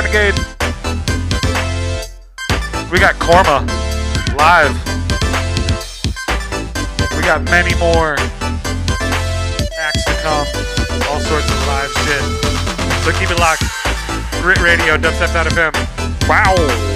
Renegade. We got Korma live. We got many more acts to come. All sorts of live shit. So keep it locked. Grit Radio, Dubstep.fm. Wow.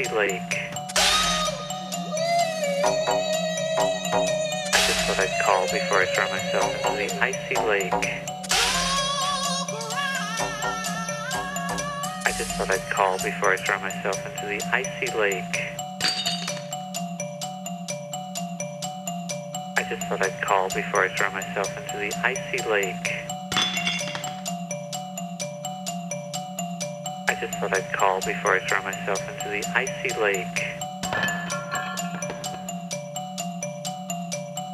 Sea Lake. That's just what I'd call before I throw myself into the icy lake. I just thought I'd call before I throw myself into the icy lake. I just thought I'd call before I throw myself into the icy lake. I just thought I'd call before I throw myself the icy lake.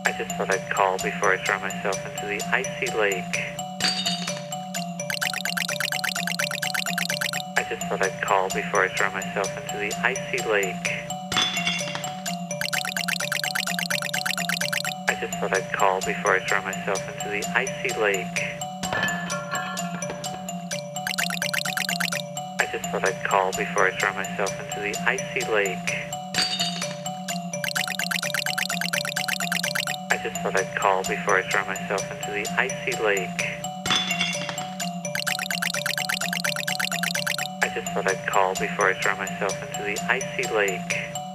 I just thought I'd call before I throw myself into the icy lake. I just thought I'd call before I throw myself into the icy lake. I just thought I'd call before I throw myself into the icy lake. what I'd call before I throw myself into the icy lake. I just thought I'd call before I throw myself into the icy lake. I just thought I'd call before I throw myself into the icy lake.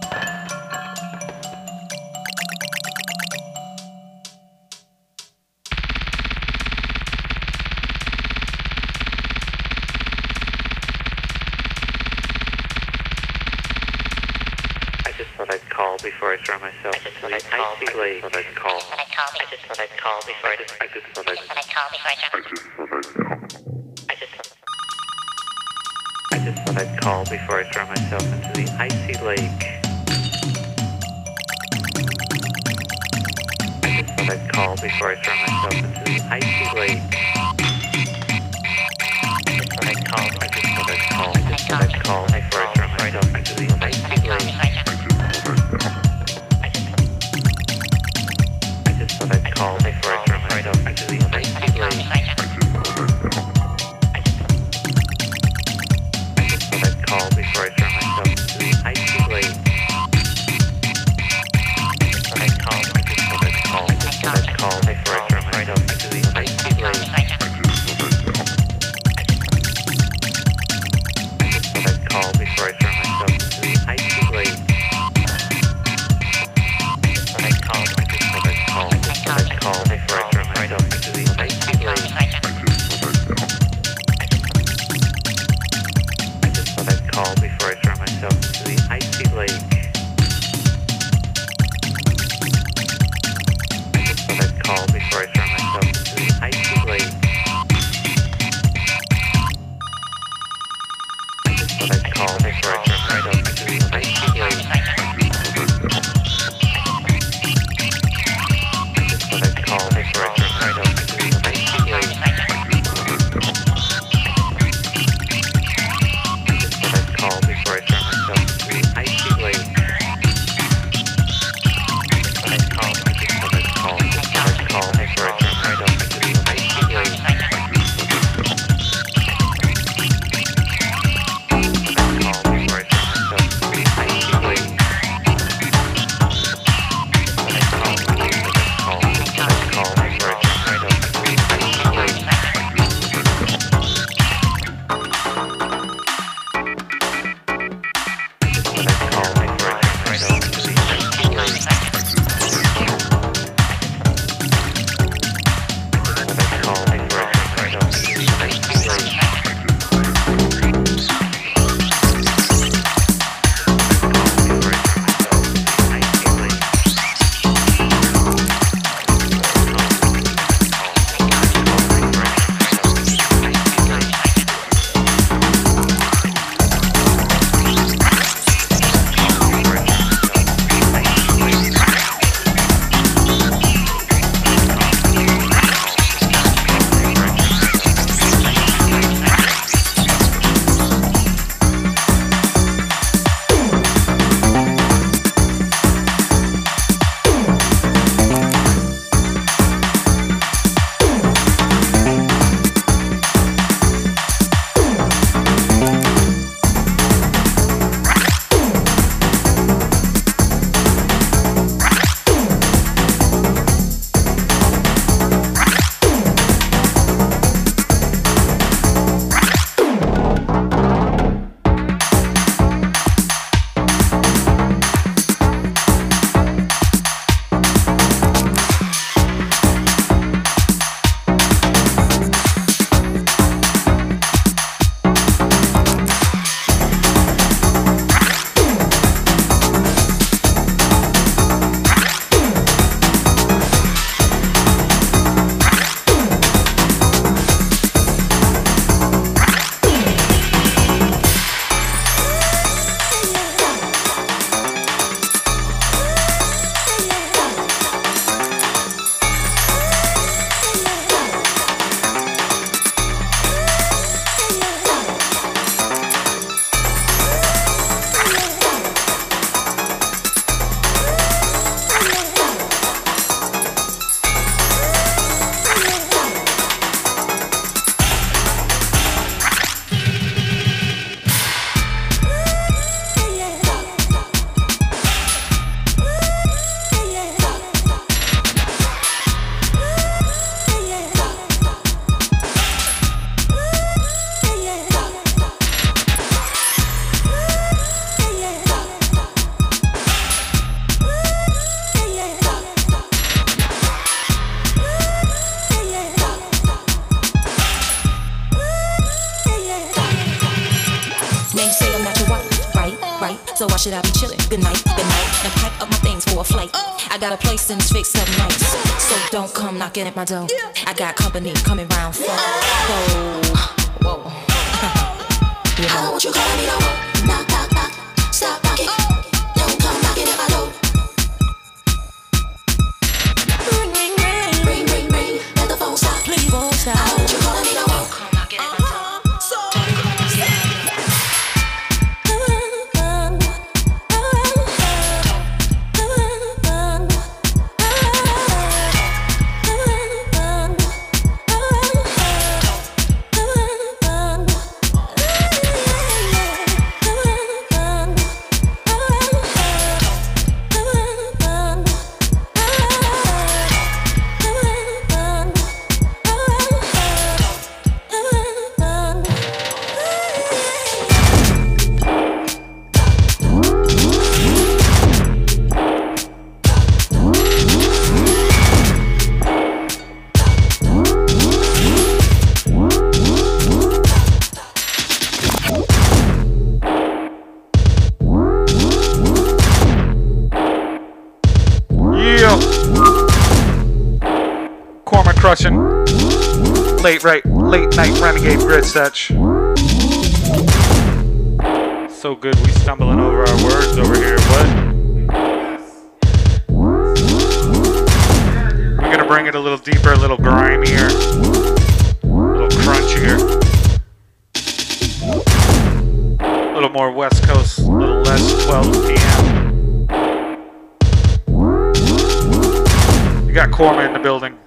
Don't come knocking at my door. I got company coming round for. Setch. So good we stumbling over our words over here. but We're gonna bring it a little deeper, a little grimier, a little crunchier, a little more West Coast, a little less 12 p.m. You got Korma in the building.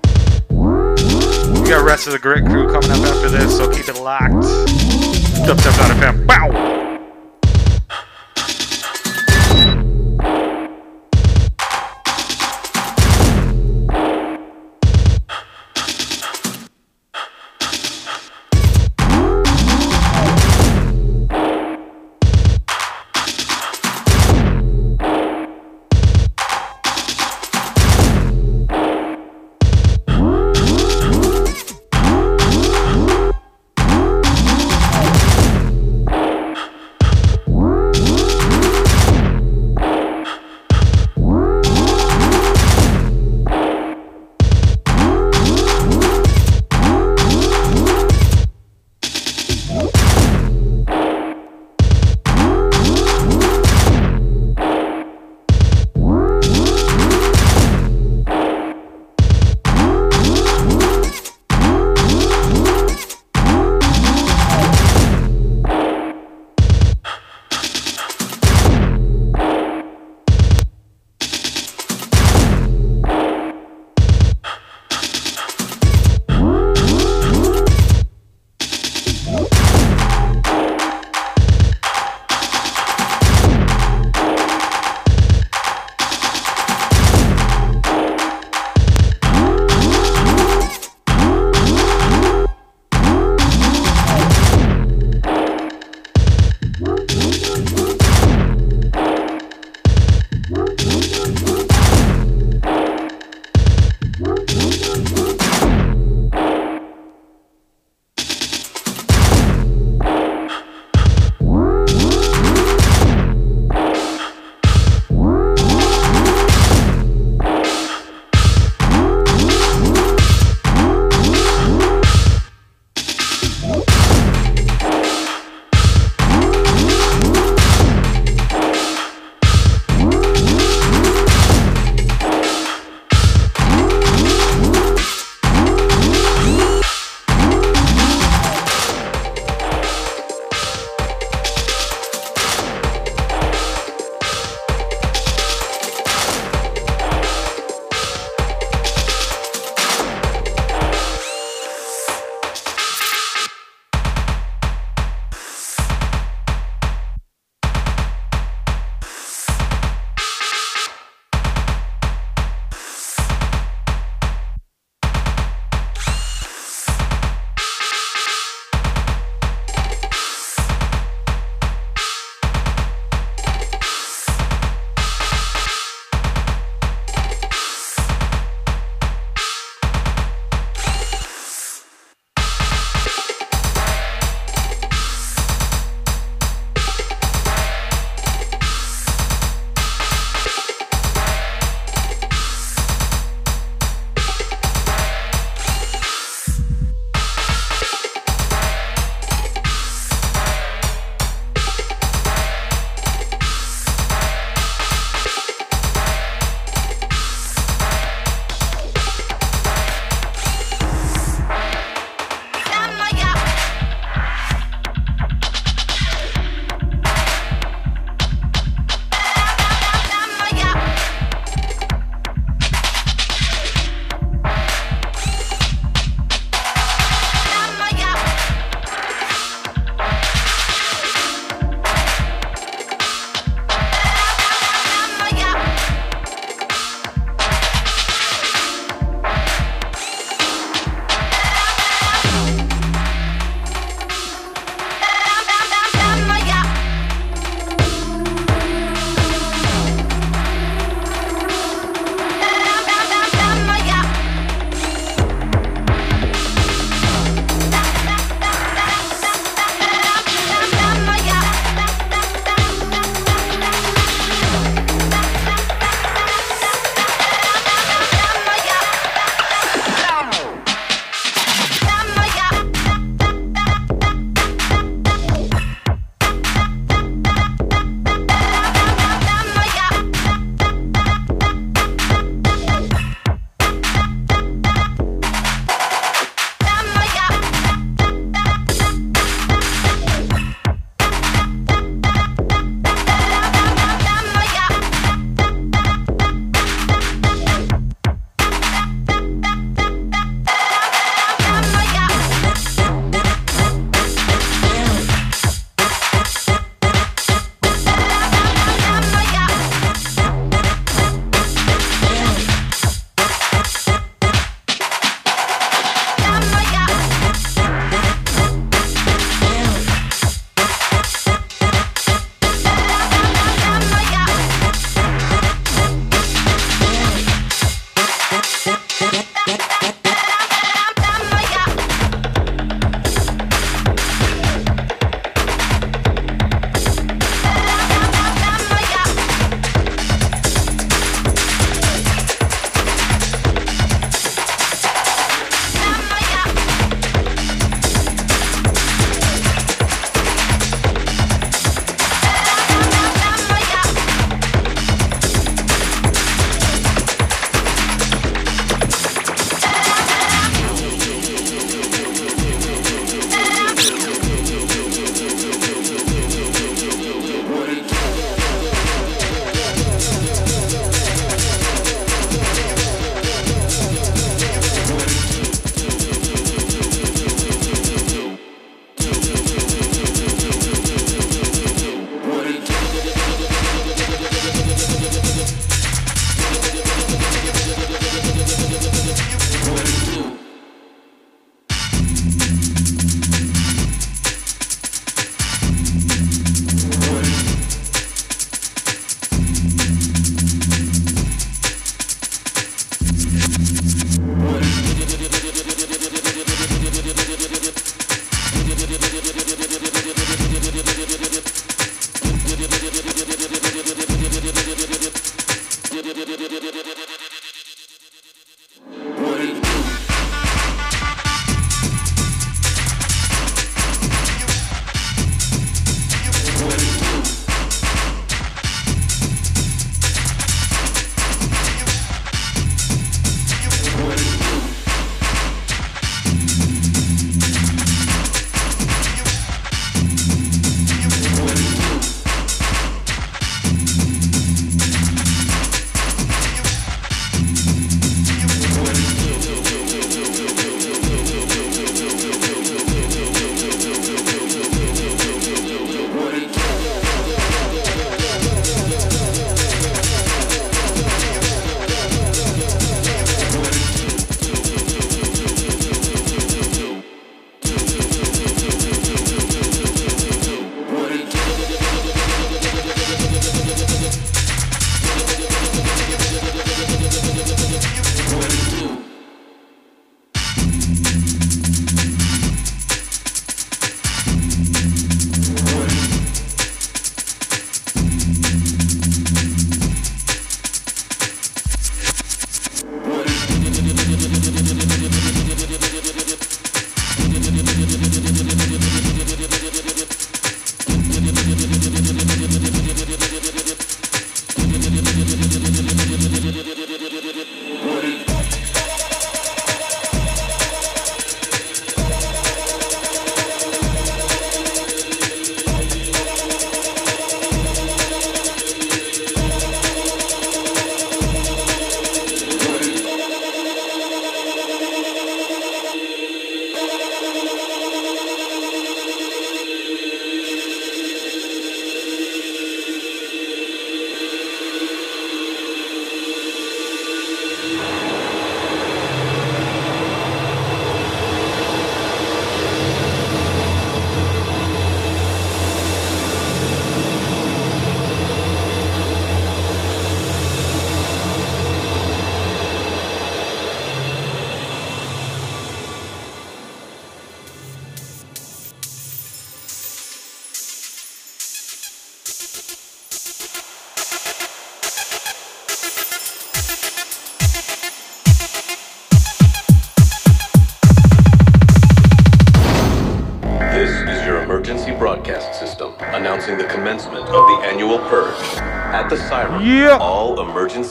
You got rest of the grit crew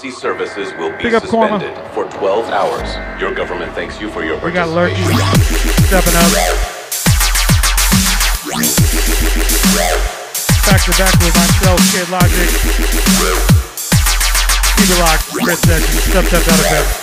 emergency services will be Korma. suspended for 12 hours. Your government thanks you for your We got participation. Lurky stepping up. Back to back with myself, KidLogic. Keep it locked. Chris Sessions. Step, step, out of bed.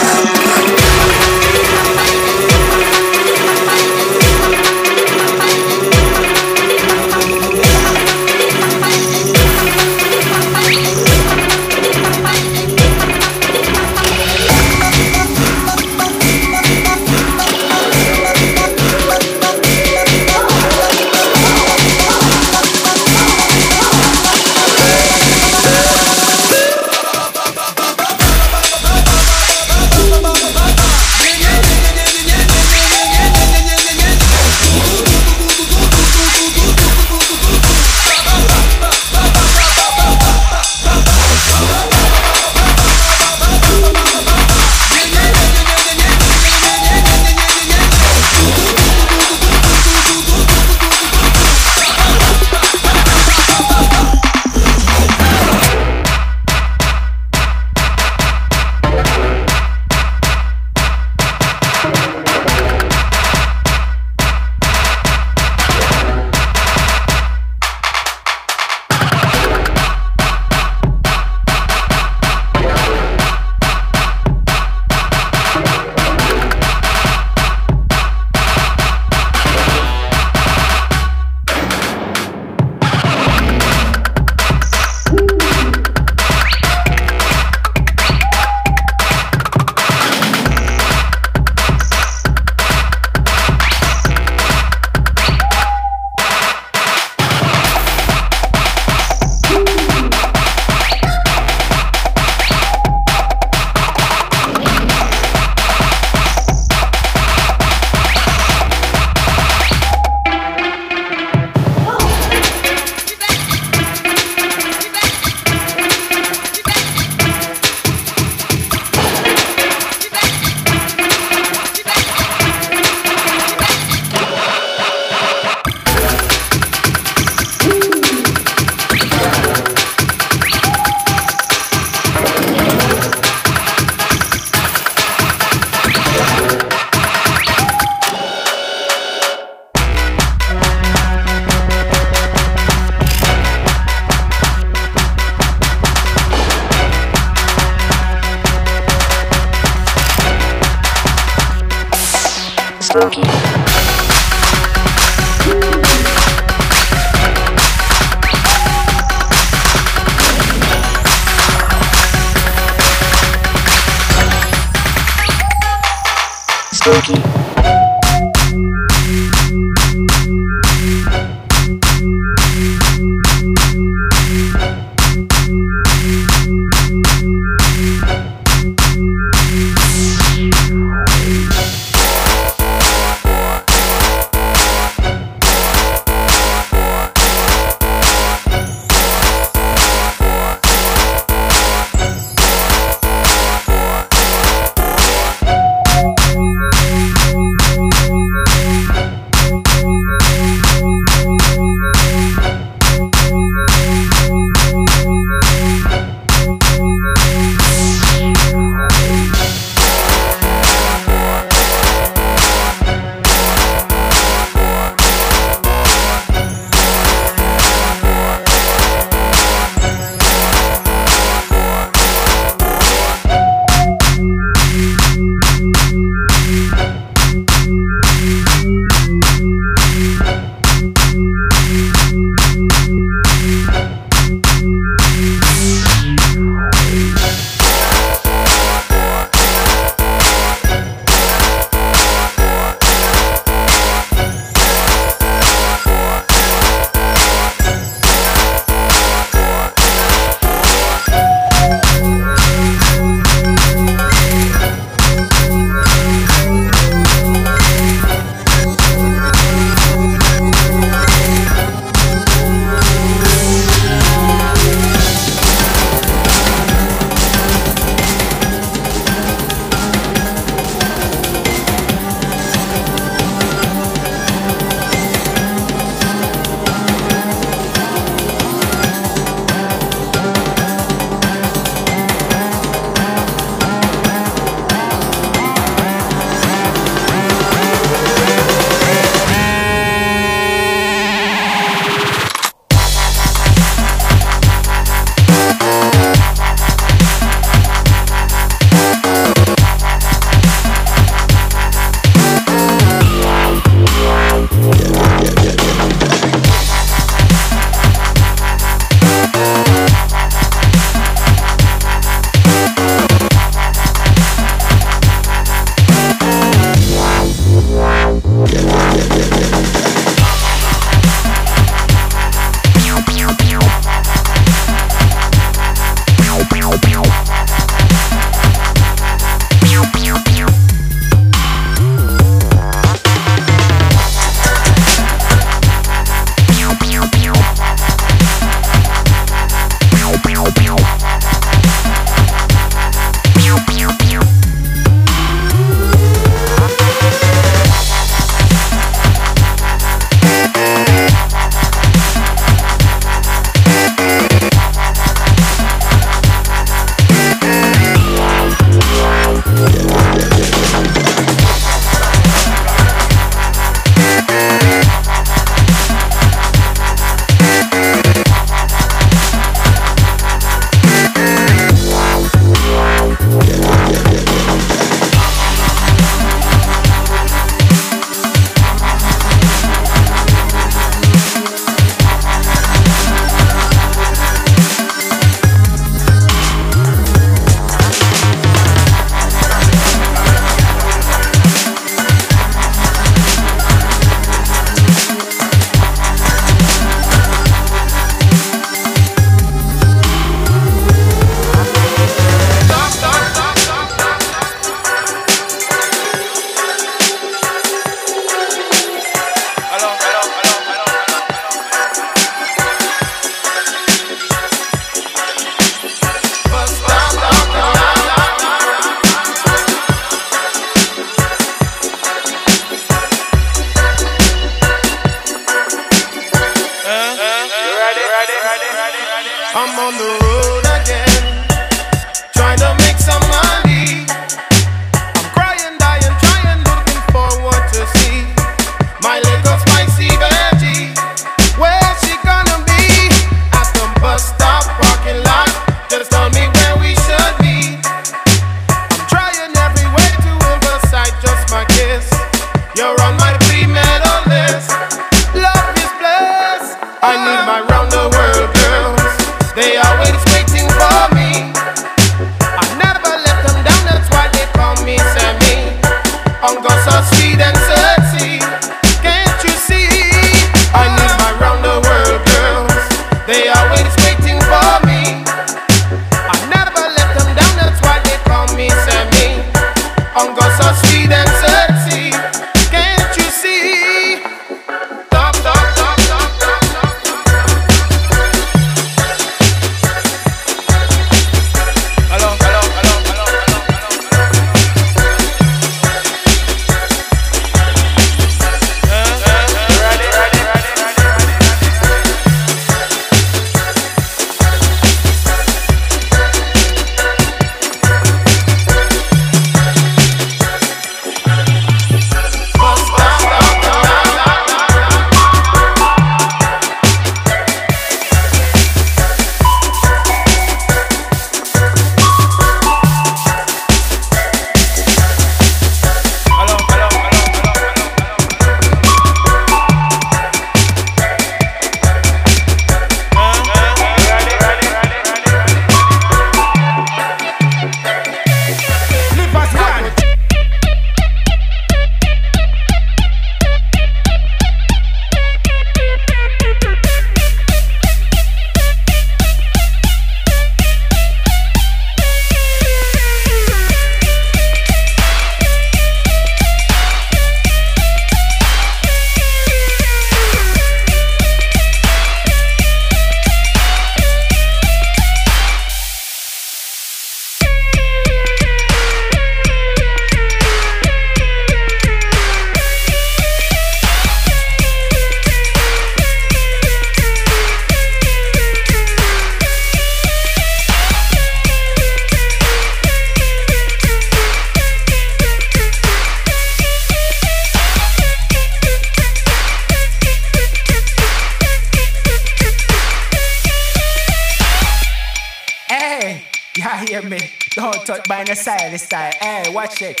Hear me? Don't touch by the side this. Hey, watch it.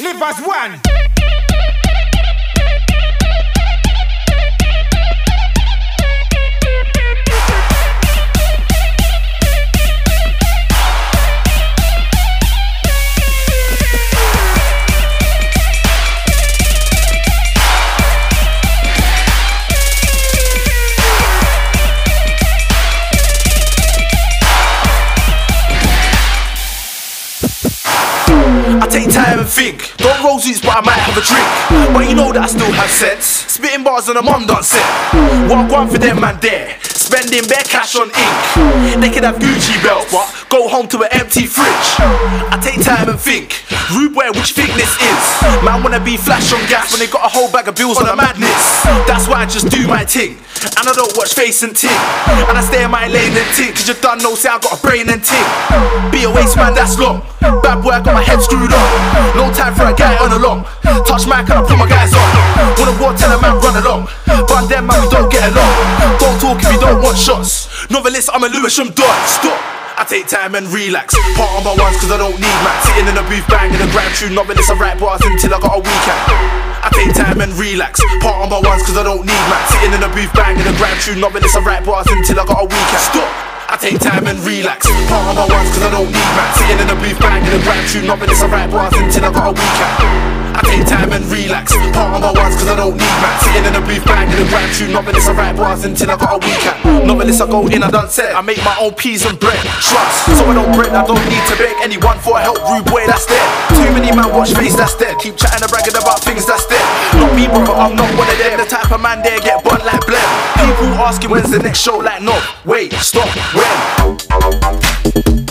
Live as one. And think. Don't roll suits, but I might have a drink. But you know that I still have sense. Spitting bars on a Mumdance set. One one for them man there. Spending bare cash on ink. They could have Gucci belts, but go home to an empty fridge. I take time and think. Rude boy, which think this is? Man wanna be flash on gas when they got a whole bag of bills on a madness. That's why I just do my thing. And I don't watch face and ting. And I stay in my lane and ting. Cause you done know, say I got a brain and ting. Be a waste man, that's long. Bad boy, I got my head screwed on. No time for a guy on along. Touch mic and I put my guys on. Wanna war, tell a man run along. But them man, we don't get along. Don't talk if you don't want shots. Novelist, I'm a Lewisham dot. Stop. I take time and relax. Part on my ones cause I don't need man. Sitting in the booth banging the grand tune novelist, I write bars until I got a weekend. I take time and relax. Part on my ones cause I don't need man. Sitting in the booth banging the grand tune novelist, I write bars until I got a weekend. Stop. I take time and relax. Part on my ones cause I don't need man. Sitting in the booth banging the grand tune novelist, I write bars until I got a weekend. I take time and relax. Part on my ones cause I don't need man. Sitting in the booth banging the grand tune novelist, I write bars until I got a weekend. Novelist, I go in, I done said. I make my own peas and bread. Trust. So I don't bread, I don't need to beg anyone for help. Rude boy, that's dead. Too many man watch face, that's dead. Keep chatting and bragging about things, that's dead. Not me, brother, I'm not one of them. The type of man there get bun like blem. People asking when's the next show, like no. Wait, stop, when?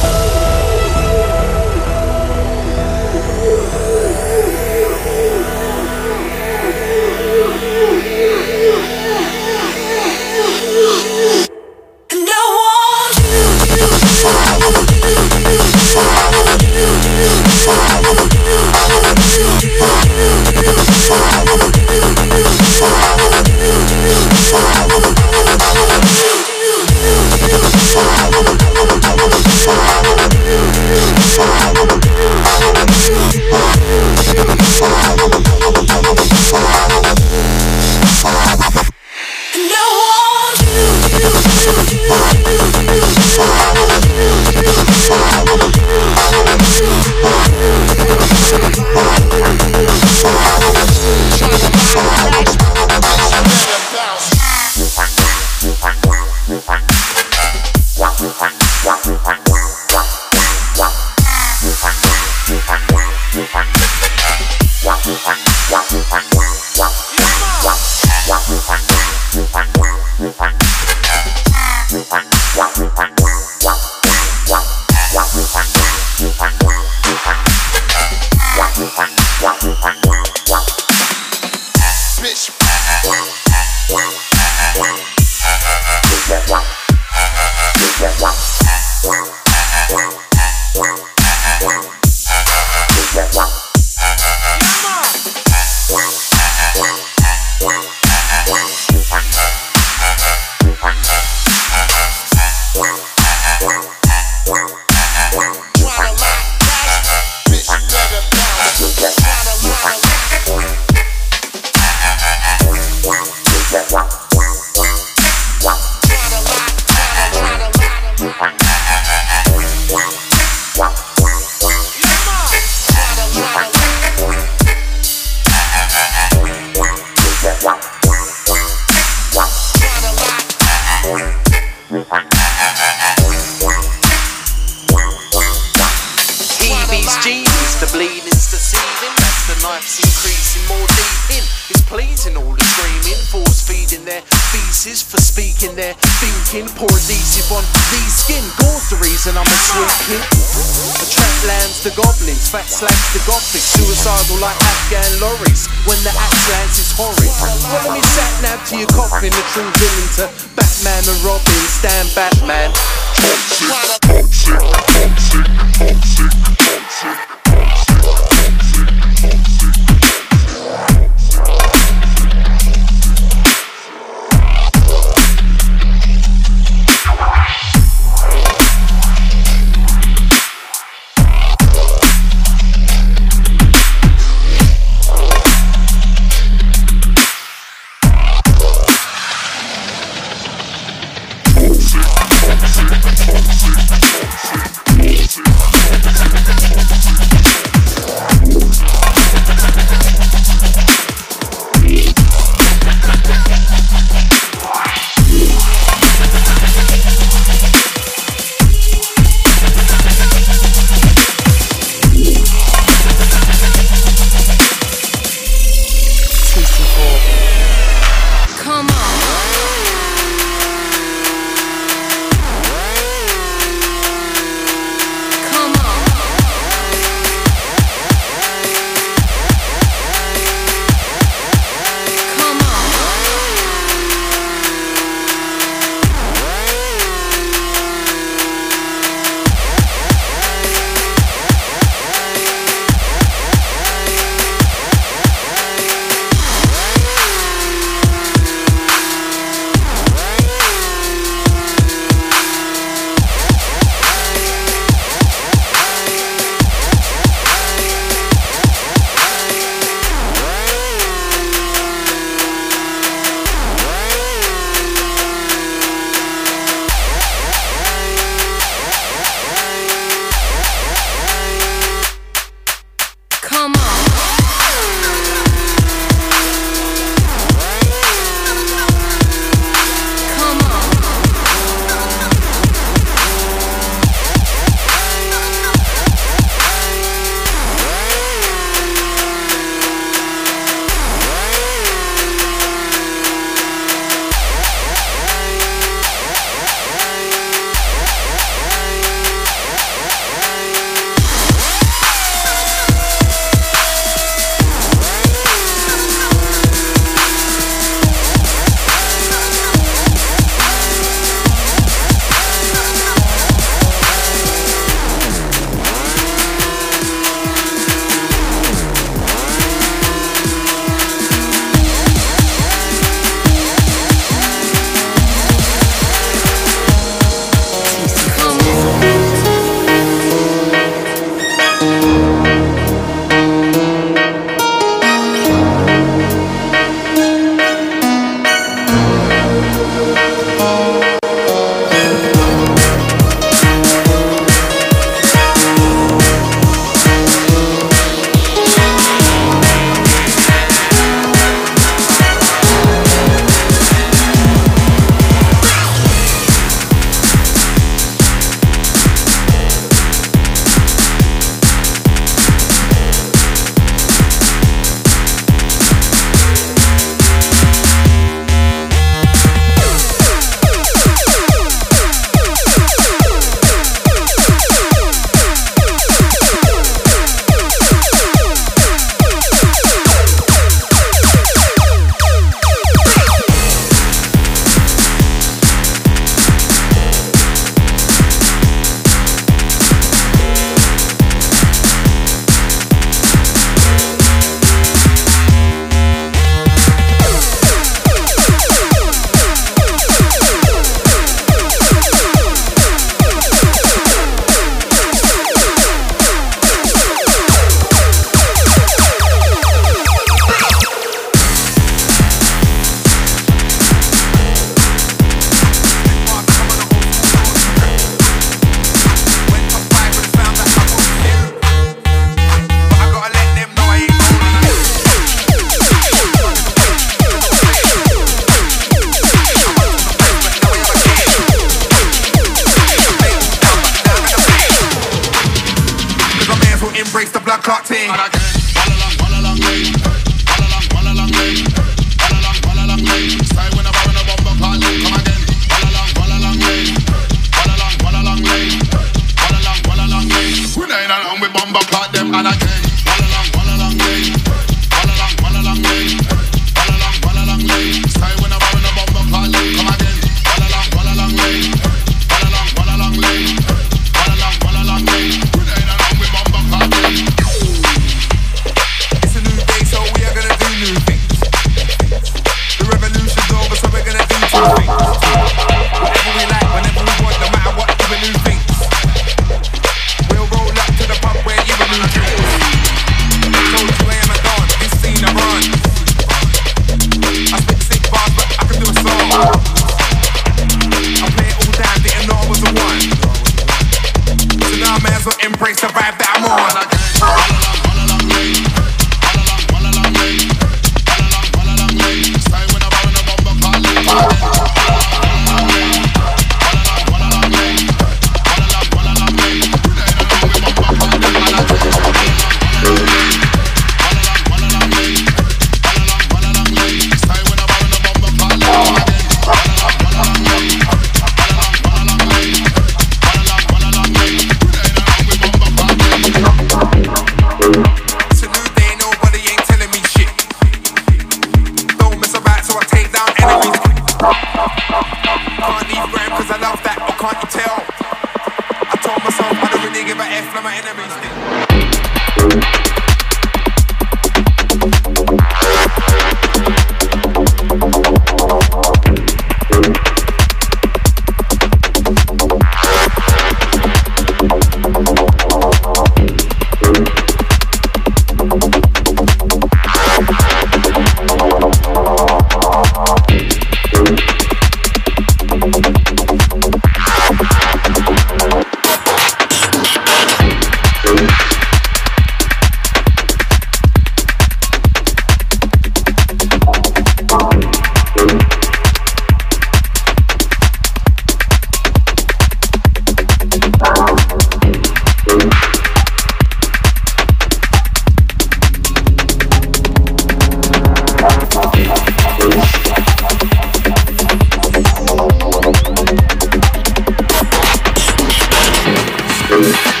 Música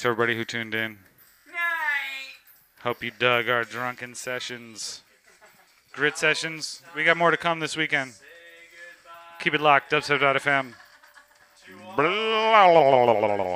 Thanks everybody who tuned in. Night. Hope you dug our drunken sessions. Grit sessions. We got more to come this weekend. Keep it locked. Dubstep.fm. Blah, blah, blah.